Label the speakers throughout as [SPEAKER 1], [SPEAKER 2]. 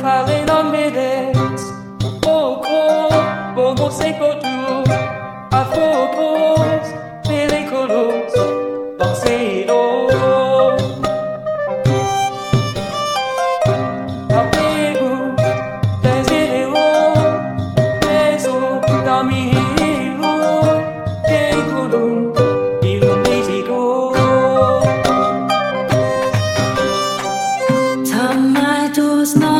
[SPEAKER 1] calling on me dance. Oh, oh, bobo sei por tu. A focos, peliculos, banceiro. Apego, desejo, peso da
[SPEAKER 2] was not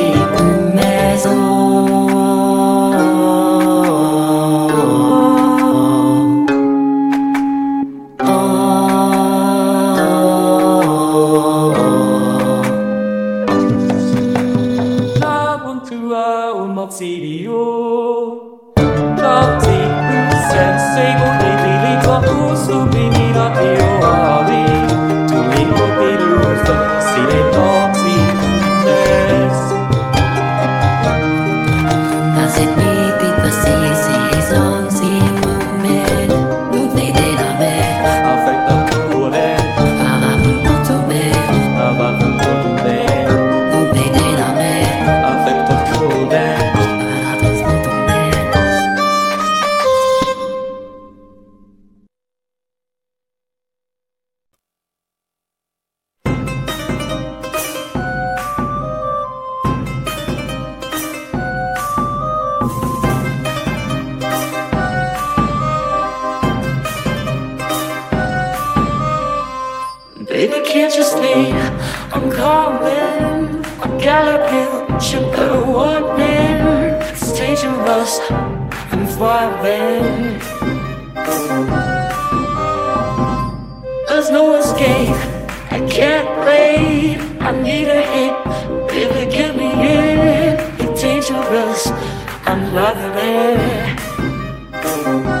[SPEAKER 1] Baby, can't you see I'm calling? I'm galloping, should put a warning. It's dangerous, I'm falling.
[SPEAKER 2] There's
[SPEAKER 1] no escape, I can't wait. I need a hit, baby, get me in. It's dangerous, I'm loving it.